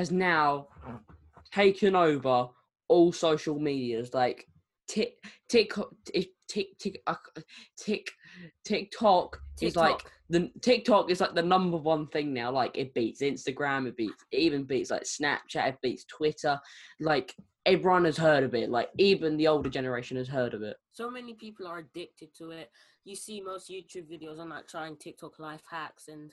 has now taken over all social medias. Like Tik TikTok, Tik Tik Tik uh, Tik TikTok is like the TikTok is like the number one thing now. Like it beats Instagram, it beats it even beats like Snapchat, it beats Twitter. Like everyone has heard of it. Like even the older generation has heard of it. so many people are addicted to it. You see most YouTube videos on like trying TikTok life hacks and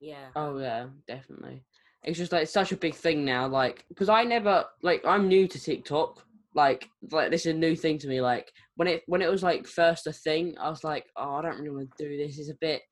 yeah. Oh yeah, definitely. It's just like it's such a big thing now. Like because I never like I'm new to TikTok. Like like this is a new thing to me. Like when it when it was like first a thing, I was like, oh, I don't really want to do this. It's a bit.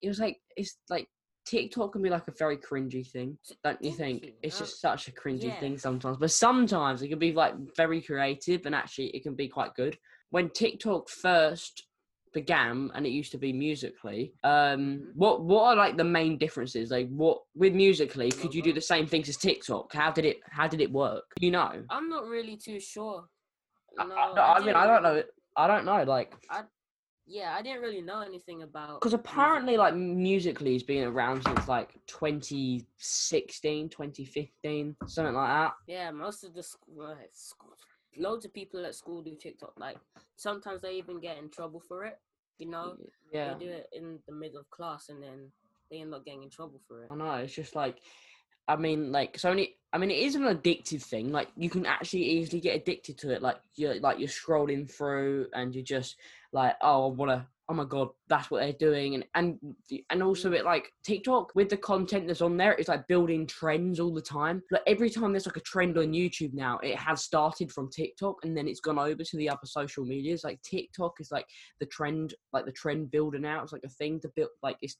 It was like it's like TikTok can be like a very cringy thing, don't you think? It's just such a cringy yeah. thing sometimes, but sometimes it can be like very creative and actually it can be quite good. When TikTok first began and it used to be Musical.ly um Mhm. what what are like the main differences like what with Musical.ly could you do the same things as tiktok how did it how did it work you know I'm not really too sure. I- No, I, I mean i don't know i don't know like Yeah, I didn't really know anything about. because music. apparently like Musical.ly has been around since like 2016 2015 something like that Yeah, most of the school, school, loads of people at school do TikTok. Like sometimes they even get in trouble for it. You know, yeah they do it in the middle of class and then they end up getting in trouble for it. I know it's just like, I mean, like so only. I mean, it is an addictive thing. Like you can actually easily get addicted to it. Like you're like you're scrolling through and you're just like, oh, I wanna. Oh my god, that's what they're doing, and and and also it like TikTok with the content that's on there, it's like building trends all the time. Like every time there's like a trend on YouTube now, it has started from TikTok and then it's gone over to the other social medias. Like TikTok is like the trend, like the trend builder now. It's like a thing to build. Like it's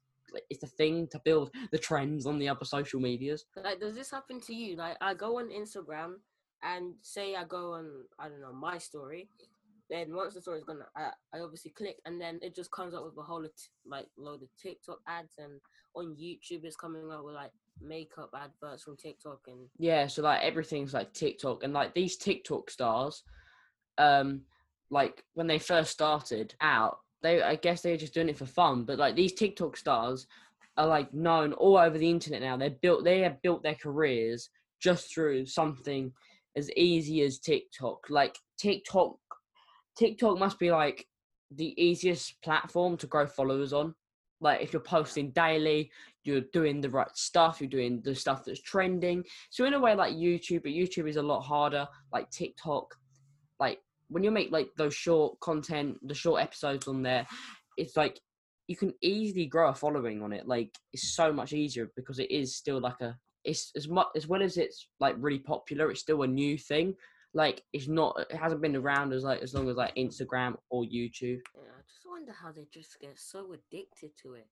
it's the thing to build the trends on the other social medias. Like, does this happen to you? Like, I go on Instagram and say I go on, I don't know, my story. Then once the story's gonna, I, I obviously click, and then it just comes up with a whole lot, like load of TikTok ads, and on YouTube it's coming up with like makeup adverts from TikTok, and Yeah, so like everything's like TikTok and like these TikTok stars, um, like when they first started out, they I guess they were just doing it for fun. But like these TikTok stars are like known all over the internet now. They're built they have built their careers just through something as easy as TikTok. Like TikTok TikTok must be like the easiest platform to grow followers on. Like if you're posting daily, you're doing the right stuff, you're doing the stuff that's trending. So in a way, like YouTube, but YouTube is a lot harder. Like TikTok, like when you make like those short content, the short episodes on there, it's like you can easily grow a following on it. Like it's so much easier because it is still like a it's as much as well as it's like really popular. It's still a new thing. Like it's not. It hasn't been around as like as long as like Instagram or YouTube. yeah, I just wonder how they just get so addicted to it.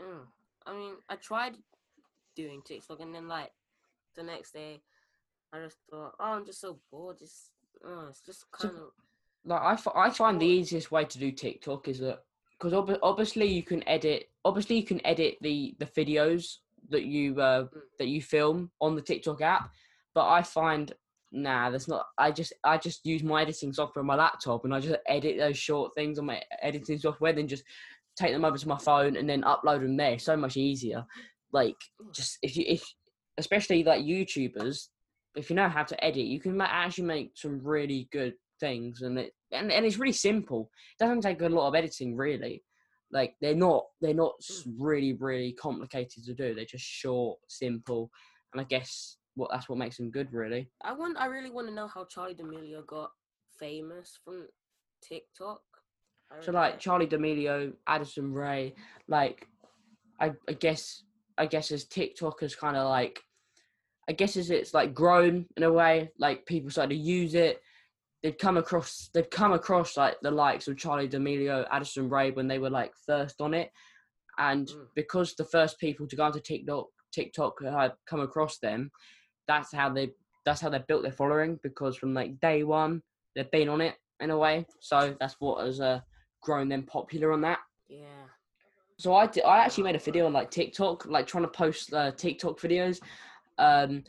Mm. I mean, I tried doing TikTok, and then like the next day, I just thought, oh, I'm just so bored. Just, oh, it's just So- kind of. like I, I find the easiest way to do TikTok is that because ob- obviously you can edit obviously you can edit the the videos that you uh, Mm. that you film on the TikTok app, but I find nah that's not I just I just use my editing software on my laptop and I just edit those short things on my editing software then just take them over to my phone and then upload them there. So much easier. Like Mm. just if you if especially like YouTubers if you know how to edit you can actually make some really good things and it and, and it's really simple. It doesn't take a lot of editing really. Like they're not they're not really really complicated to do. They're just short simple and i guess what that's what makes them good really I want. I really want to know how Charli D'Amelio got famous from TikTok. So like Charli D'Amelio Addison Rae like i, I guess i guess as tiktok has kind of like i guess as it's like grown in a way like people started to use it They've come across they've come across like the likes of Charli D'Amelio Addison Rae when they were like first on it and Mm. because the first people to go onto tiktok tiktok had come across them that's how they that's how they built their following because from like day one they've been on it in a way so that's what has uh, grown them popular on that Yeah. so I, di- I actually made a video on like TikTok, like trying to post uh, TikTok videos. Um,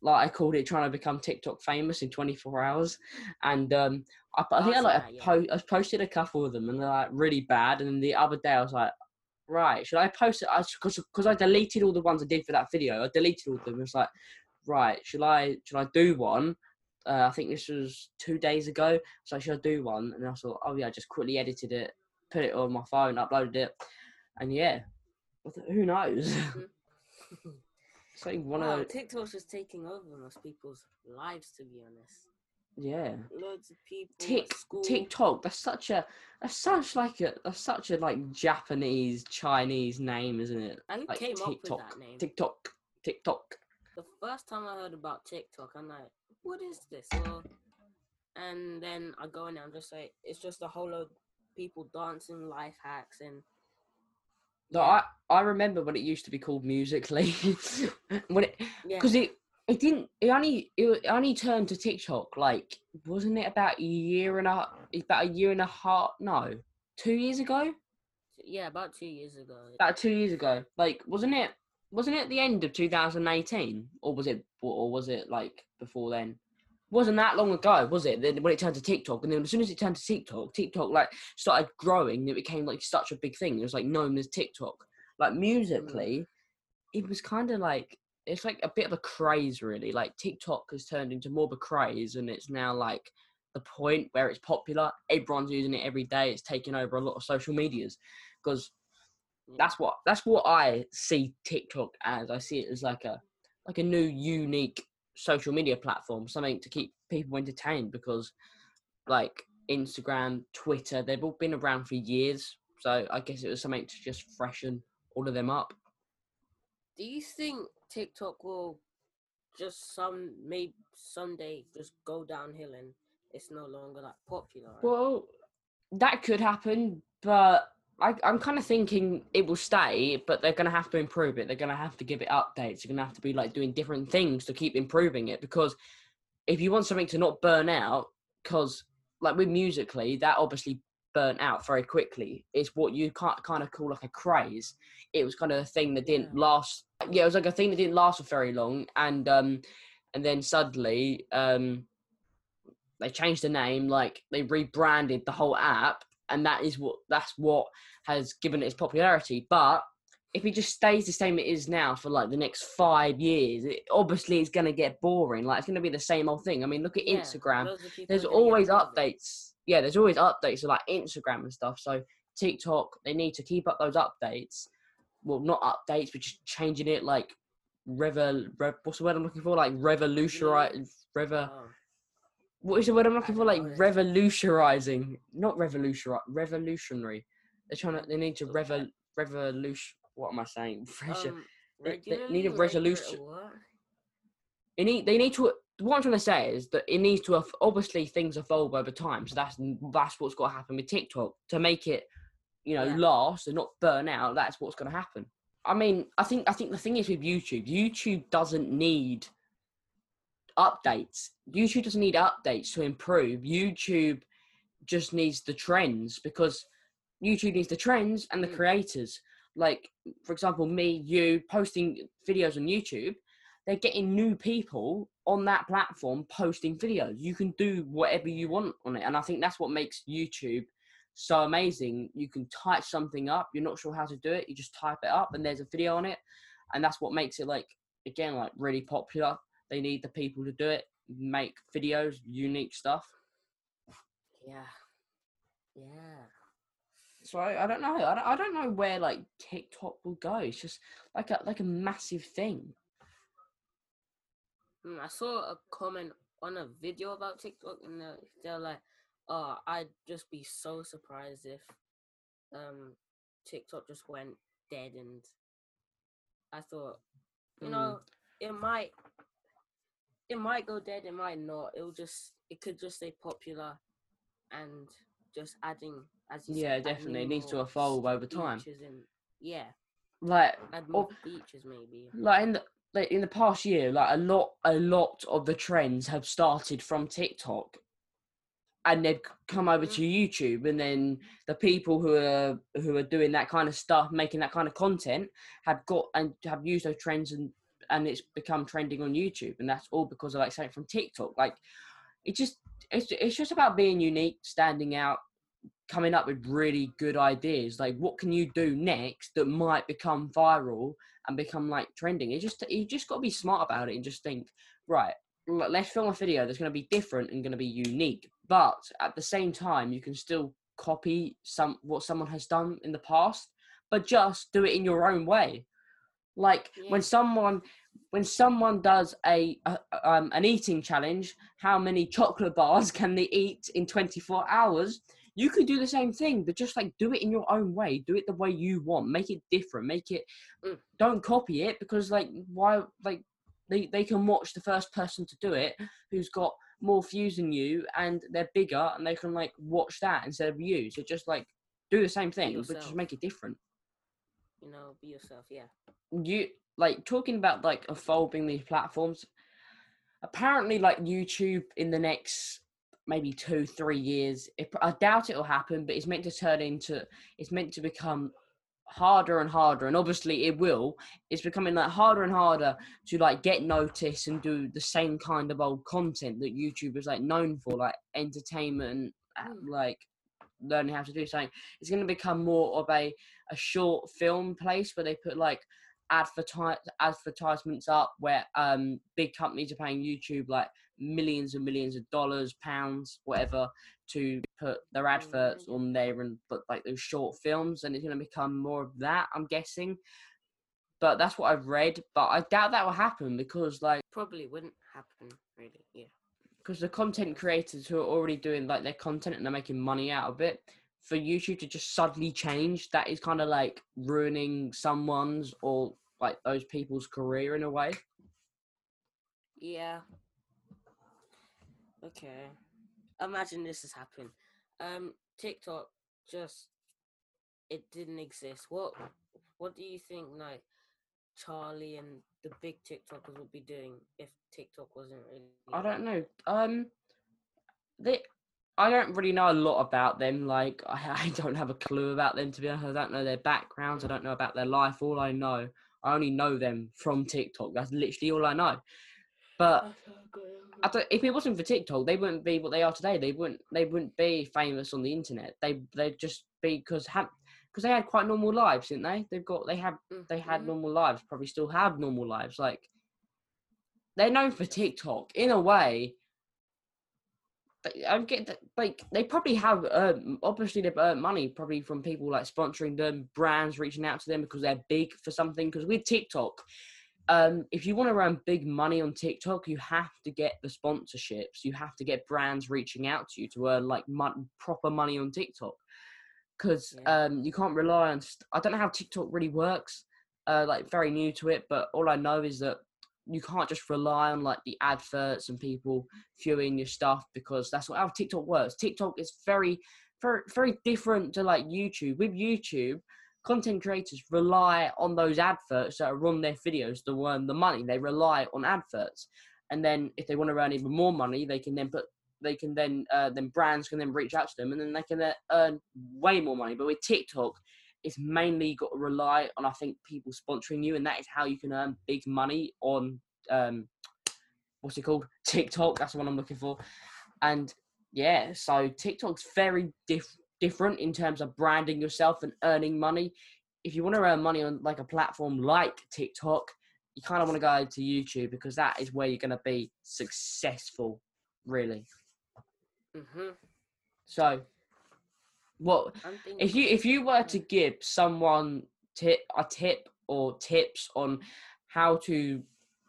like I called it trying to become TikTok famous in 24 hours, and um, I, I think I like. I, po- I posted a couple of them, and they're like really bad. And then the other day I was like, right, should I post it? Because because I deleted all the ones I did for that video. I deleted all of them. It's like, right, should I shall I do one? Uh, I think this was two days ago. So should I do one? And I thought, oh yeah, I just quickly edited it, put it on my phone, uploaded it, and yeah, who knows? it's like one wow, of TikTok's just taking over most people's lives. To be honest, yeah. loads of people. school. TikTok. That's such a that's such like a that's such a like Japanese Chinese name, isn't it? And Like came up with TikTok. that name? TikTok. TikTok. The first time I heard about TikTok, I'm like, what is this? Well, and then I go in there, I'm just like, it's just a whole load of people dancing, life hacks, and No, I I remember when it used to be called Musical.ly, when it yeah, because it it didn't it only it only turned to TikTok like wasn't it about a year and a about a year and a half no two years ago? Yeah, about two years ago. about two years ago. Like wasn't it wasn't it at the end of 2018 or was it or was it like before then? Wasn't that long ago was it then when it turned to tiktok? And then as soon as it turned to tiktok tiktok like started growing and it became like such a big thing. It was like known as tiktok. Like mm. Musical.ly it was kind of like it's like a bit of a craze really. Like tiktok has turned into more of a craze and it's now like the point where it's popular. Everyone's using it every day. It's taking over a lot of social medias. Because. Mm. that's what that's what I see TikTok as. I see it as like a like a new unique social media platform, something to keep people entertained because like Instagram, Twitter, they've all been around for years. So I guess it was something to just freshen all of them up. Do you think TikTok will just some maybe someday just go downhill and it's no longer that popular? Well, that could happen, but I, I'm kind of thinking it will stay, but they're going to have to improve it. They're going to have to give it updates. They're going to have to be like doing different things to keep improving it. Because if you want something to not burn out, because like with Musical.ly, that obviously burnt out very quickly. It's what you can't kind of call like a craze. It was kind of a thing that didn't Yeah. last. Yeah, it was like a thing that didn't last for very long, and um, and then suddenly um, they changed the name, like they rebranded the whole app, and that is what that's what has given it its popularity. But if it just stays the same it is now for like the next five years, it obviously it's gonna get boring. Like it's gonna be the same old thing. I mean, look at Yeah, Instagram. loads of people There's are gonna get always updates. Yeah, there's always updates of like Instagram and stuff. So TikTok, they need to keep up those updates. Well, not updates, but just changing it like revel. Rev, what's the word I'm looking for? Like revolutionize. Revo, Oh, what is the word I'm looking for? Like revolutionizing, not revolutionary, revolutionary. They're trying to. They need to revol revolution. What am I saying? Um, they- they need a resolution. it need, they need to. What I'm trying to say is that it needs to. Obviously, things evolve over time, so that's that's what's got to happen with TikTok to make it, you know, Yeah. last and not burn out. That's what's going to happen. I mean, I think I think the thing is with YouTube, YouTube doesn't need updates. YouTube doesn't need updates to improve. YouTube just needs the trends because YouTube needs the trends and the Mm. creators. Like, for example, me, you posting videos on YouTube, they're getting new people on that platform posting videos. You can do whatever you want on it. And I think that's what makes YouTube so amazing. You can type something up, you're not sure how to do it, you just type it up and there's a video on it. And that's what makes it like again like really popular. They need the people to do it, make videos, unique stuff. Yeah, yeah. So I, I don't know. I don't, I don't know where like TikTok will go. It's just like a like a massive thing. Mm, I saw a comment on a video about TikTok, and they're, they're like, "Oh, I'd just be so surprised if um TikTok just went dead." And I thought, you Mm. know, it might, it might go dead. It might not. It'll just, it could just stay popular, and just adding, as you Yeah, said, definitely. It needs to evolve over time. And, yeah, Like add more Oh. features maybe. like in the like in the past year, like a lot a lot of the trends have started from TikTok. And they've come over to mm-hmm. YouTube, and then the people who are who are doing that kind of stuff, making that kind of content, have got and have used those trends, and and it's become trending on YouTube, and that's all because of like something from TikTok. Like, it just it's it's just about being unique, standing out, coming up with really good ideas. Like, what can you do next that might become viral and become like trending. You just you just got to be smart about it and just think, right, let's film a video that's going to be different and going to be unique, but at the same time, you can still copy some what someone has done in the past, but just do it in your own way. Like Yeah. when someone when someone does a, a um, an eating challenge, how many chocolate bars can they eat in 24 hours? You could do the same thing, but just like do it in your own way. Do it the way you want. Make it different. Make it. Mm. Don't copy it because like why like they they can watch the first person to do it who's got more views than you and they're bigger and they can like watch that instead of you. So just like do the same thing, but just make it different. You know, be yourself. Yeah. you like talking about like evolving these platforms apparently like youtube in the next maybe two three years it, i doubt it'll happen but it's meant to turn into it's meant to become harder and harder and obviously it will it's becoming like harder and harder to like get noticed and do the same kind of old content that youtube is like known for like entertainment uh, Mm. like learning how to do something it's going to become more of a a short film place where they put like advertise advertisements up where um big companies are paying YouTube like millions and millions of dollars, pounds, whatever, to put their adverts on there and put like those short films, and it's going to become more of that. I'm guessing, but that's what I've read. But I doubt that will happen because like Probably wouldn't happen. Really. Yeah. Because the content creators who are already doing like their content and they're making money out of it for youtube to just suddenly change that is kind of like ruining someone's or like those people's career in a way Yeah. Okay. Imagine this has happened. Um, TikTok just it didn't exist. What what do you think like Charli and the big TikTokers would be doing if TikTok wasn't really i don't know. Um they i don't really know a lot about them. Like I, I don't have a clue about them to be honest. I don't know their backgrounds. I don't know about their life. All i know i only know them from tiktok. That's literally all i know. But I don't, if it wasn't for TikTok, they wouldn't be what they are today. They wouldn't. They wouldn't be famous on the internet. They they'd just be because have because they had quite normal lives, didn't they? They've got they had they had Mhm. normal lives. Probably still have normal lives. Like they're known for TikTok in a way. But I get that, like they probably have um, obviously they've earned money probably from people like sponsoring them, brands reaching out to them because they're big for something. Because with TikTok, um, if you want to earn big money on TikTok, you have to get the sponsorships. You have to get brands reaching out to you to earn like mon- proper money on TikTok. Because Yeah. um, you can't rely on. St- I don't know how TikTok really works. Uh, like very new to it, but all I know is that you can't just rely on like the adverts and people viewing your stuff because that's not how TikTok works. TikTok is very, very, very different to like YouTube. With YouTube, content creators rely on those adverts that are on their videos to earn the money. They rely on adverts, and then if they want to earn even more money, they can then put they can then uh, then brands can then reach out to them, and then they can uh, earn way more money. But with TikTok, it's mainly got to rely on I think people sponsoring you, and that is how you can earn big money on um, what's it called TikTok. That's the one I'm looking for, and yeah, so TikTok's very diff- different in terms of branding yourself and earning money. If you want to earn money on like a platform like TikTok, you kind of want to go to YouTube because that is where you're going to be successful, really. Mhm. So, what if you if you were to give someone tip a tip or tips on how to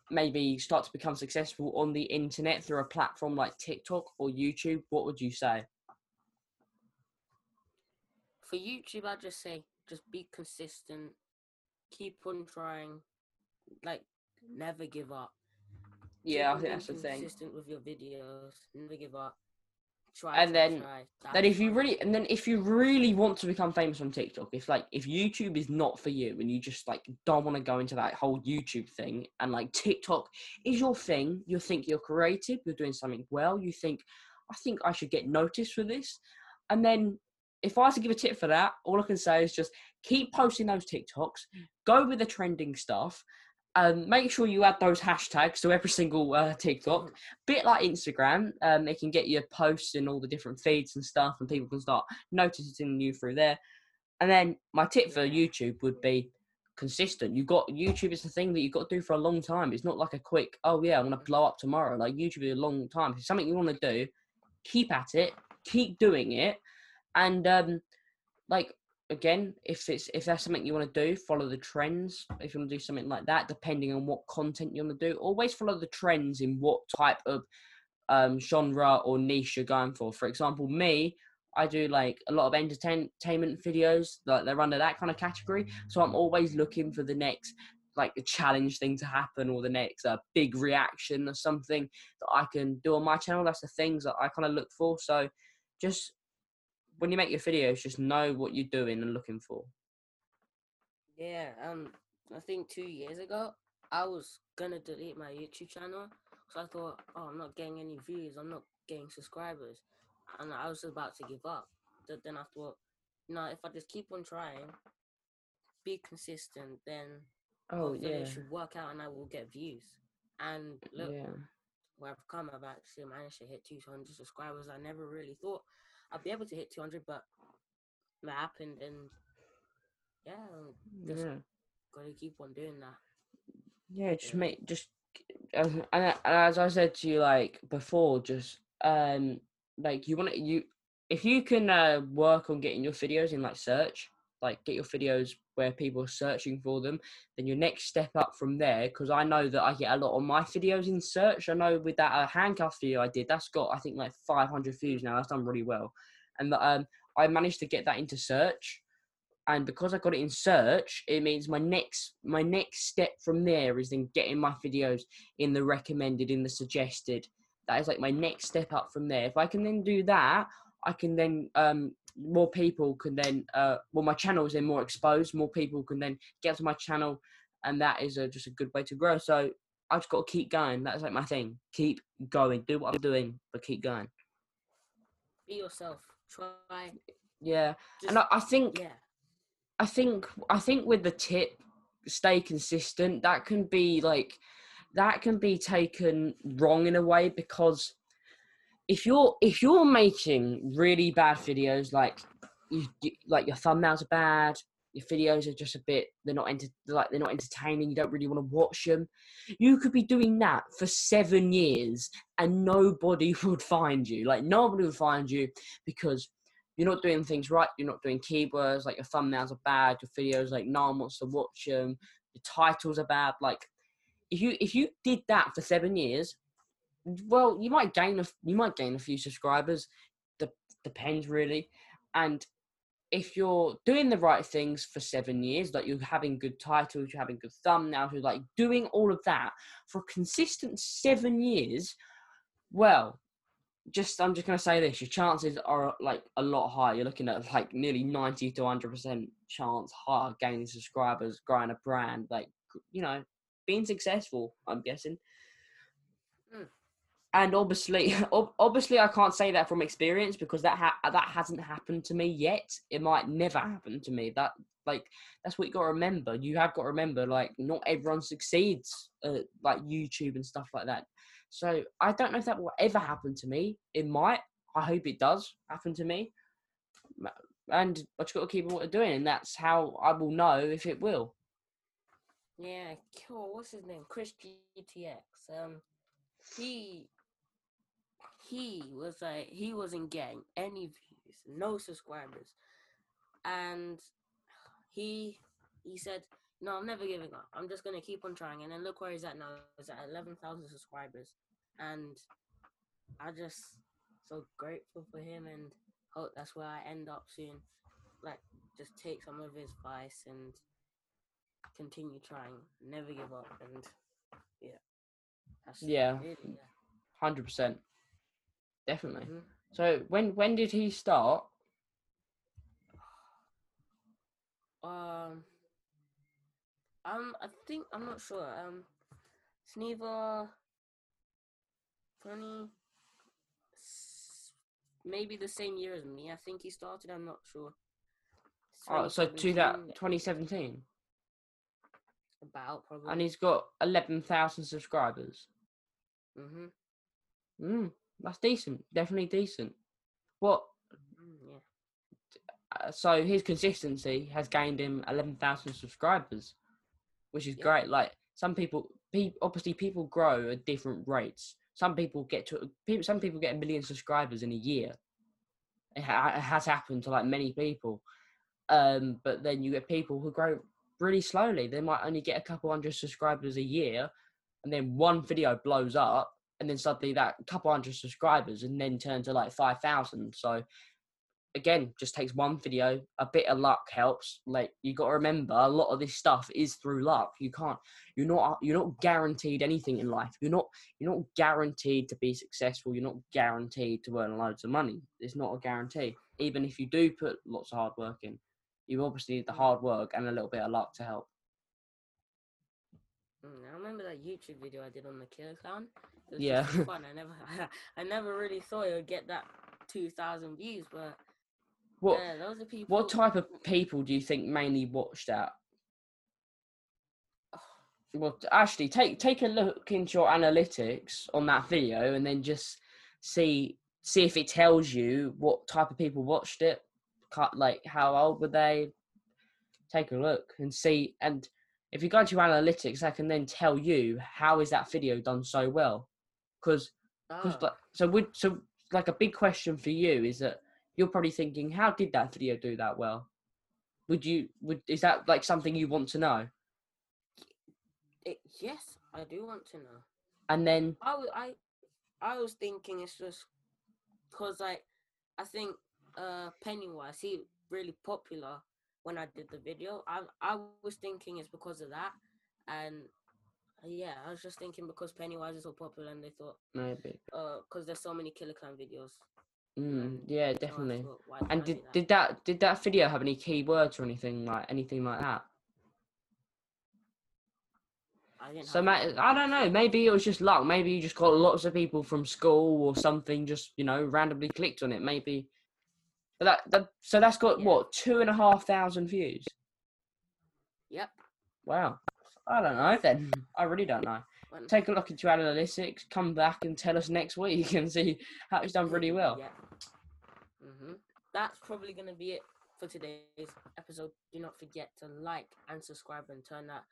maybe start to become successful on the internet through a platform like TikTok or YouTube, what would you say? for YouTube, I'd just say just be consistent, keep on trying, like never give up. Keep Yeah, I think that's the thing. Consistent with your videos, never give up. Try And try, then- try. Then if you really and then if you really want to become famous on TikTok, if like if YouTube is not for you and you just like don't want to go into that whole YouTube thing and like TikTok is your thing, you think you're creative, you're doing something well, you think I think I should get noticed for this. And then if I was to give a tip for that, all I can say is just keep posting those TikToks, mm. go with the trending stuff, um, make sure you add those hashtags to every single uh, TikTok. Bit like Instagram, um, it can get your posts in all the different feeds and stuff, and people can start noticing you through there. And then my tip for YouTube would be consistent. You got YouTube is the thing that you've got to do for a long time. It's not like a quick, oh yeah, I'm gonna blow up tomorrow. Like YouTube is a long time. If it's something you want to do, keep at it, keep doing it, and um, like again, if it's if that's something you want to do, follow the trends. If you want to do something like that, depending on what content you want to do, always follow the trends in what type of um, genre or niche you're going for. For example, me, I do like a lot of entertainment videos, like they're under that kind of category. So I'm always looking for the next like a challenge thing to happen or the next uh, big reaction or something that I can do on my channel. That's the things that I kind of look for. So just when you make your videos, just know what you're doing and looking for. Yeah, um, I think two years ago I was gonna delete my YouTube channel, so I thought, oh, I'm not getting any views, I'm not getting subscribers, and I was about to give up. But then I thought, no, if I just keep on trying, be consistent, then Oh yeah, it should work out, and I will get views. And look, yeah, where I've come, I've actually managed to hit 200 subscribers. I never really thought I'd be able to hit 200, but that happened, and yeah, just yeah. gotta keep on doing that. Yeah, just make just and, and as I said to you like before, just um like you want to you if you can uh, work on getting your videos in like search, like get your videos where people are searching for them, then your next step up from there. Because I know that I get a lot of my videos in search. I know with that uh, handcuff video I did, that's got I think like 500 views now. That's done really well, and um I managed to get that into search and because I got it in search, it means my next my next step from there is then getting my videos in the recommended, in the suggested. That is like my next step up from there. If I can then do that, I can then um more people can then uh well my channel is then more exposed. More people can then get to my channel, and that is a, just a good way to grow. So I've just got to keep going. That's like my thing. Keep going. Do what I'm doing, but keep going. Be yourself. Try. Yeah, Just, and I, I think yeah. I think I think with the tip, stay consistent. That can be like that can be taken wrong in a way because if you're if you're making really bad videos, like you like your thumbnails are bad, your videos are just a bit they're not enter, like they're not entertaining. You don't really want to watch them. You could be doing that for seven years and nobody would find you. Like nobody would find you because you're not doing things right. You're not doing keywords. Like your thumbnails are bad. Your videos like no one wants to watch them. Your titles are bad. Like if you if you did that for seven years, well, you might gain a you might gain a few subscribers. De- depends really. And if you're doing the right things for seven years, like you're having good titles, you're having good thumbnails, you're like doing all of that for a consistent seven years, well, just I'm just gonna say this: your chances are like a lot higher. You're looking at like nearly ninety to hundred percent chance higher gaining subscribers, growing a brand, like you know, being successful. I'm guessing. Mm. And obviously, obviously, I can't say that from experience because that ha- that hasn't happened to me yet. It might never happen to me. That like that's what you got to remember. You have got to remember, like not everyone succeeds, uh, like YouTube and stuff like that. So I don't know if that will ever happen to me. It might. I hope it does happen to me. And I just got to keep on what I'm doing, and that's how I will know if it will. Yeah, cool. What's his name? Chris GTX. Um, he he was like he wasn't getting any views, no subscribers, and he he said, "No, I'm never giving up. I'm just gonna keep on trying." And then look where he's at now. He's at eleven thousand subscribers, and I just so grateful for him, and hope that's where I end up soon. Like, just take some of his advice and continue trying, never give up, and yeah, that's Yeah. really, yeah. Hundred percent, definitely. Mhm. So when when did he start? Um, um, I think I'm not sure. Um, it's neither twenty, maybe the same year as me. I think he started. I'm not sure. Oh, so to that 2017, 2017, about probably. and he's got eleven thousand subscribers. mm-hmm. Mm, that's decent. Definitely decent. What? mm, yeah. Uh, so his consistency has gained him eleven thousand subscribers. which is Yeah. great. Like some people, pe- obviously people grow at different rates. Some people get to people. Some people get a million subscribers in a year. It, ha- it has happened to like many people. Um, but then you get people who grow really slowly. They might only get a couple hundred subscribers a year, and then one video blows up, and then suddenly that couple hundred subscribers, and then turn to like five thousand. So again, just takes one video. A bit of luck helps. Like you got to remember, a lot of this stuff is through luck. You can't. You're not. You're not guaranteed anything in life. You're not. You're not guaranteed to be successful. You're not guaranteed to earn loads of money. It's not a guarantee. Even if you do put lots of hard work in, you obviously need the hard work and a little bit of luck to help. Mm, I remember that YouTube video I did on the killer clown. It was Yeah. fun. I never, I never really thought it would get that two thousand views, but What yeah, those are people. What type of people do you think mainly watch that? Well, t- actually, take take a look into your analytics on that video, and then just see see if it tells you what type of people watched it. Cut like how old were they? Take a look and see. And if you go your analytics, I can then tell you how is that video done so well. Because because Oh, so would so like a big question for you is that you're probably thinking how did that video do that well would you would is that like something you want to know it, yes, I do want to know. and then I was, I, I was thinking it's just because like I think uh Pennywise he really popular when I did the video. I I was thinking it's because of that, and uh, yeah, I was just thinking because Pennywise is so popular, and they thought maybe uh because there's so many Killer Clown videos. mm, yeah so definitely thought, and did that? did that did that video have any keywords or anything like anything like that so ma- i don't know maybe it was just luck maybe you just got lots of people from school or something just you know randomly clicked on it maybe but that, that so that's got Yeah. what two and a half thousand views Yep. Wow. I don't know then. I really don't know. when- Take a look into your analytics, come back and tell us next week and see how it's done really well. Yeah. hmm That's probably gonna be it for today's episode. Do not forget to like and subscribe and turn that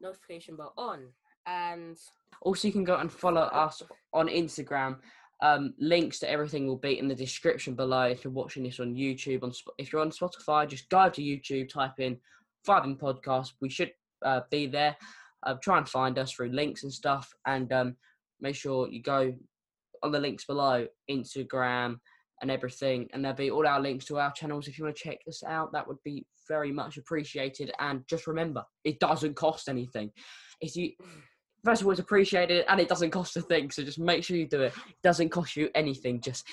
notification bell on. And Also, you can go and follow us on Instagram. Um, links to everything will be in the description below. If you're watching this on YouTube, on if you're on Spotify, just go to YouTube, type in Thriving Podcast. We should uh, be there. Uh, try and find us through links and stuff, and um, make sure you go on the links below, Instagram and everything, and there'll be all our links to our channels. If you want to check us out, that would be very much appreciated. And just remember, it doesn't cost anything. If you first of all, it's appreciated and it doesn't cost a thing. So just make sure you do it. It doesn't cost you anything. Just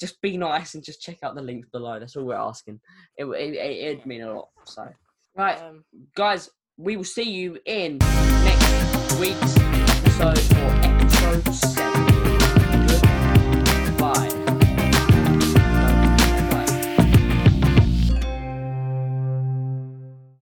just be nice and just check out the links below. That's all we're asking. It it, it it'd mean a lot. So right, um, guys, we will see you in next week's episode or episode.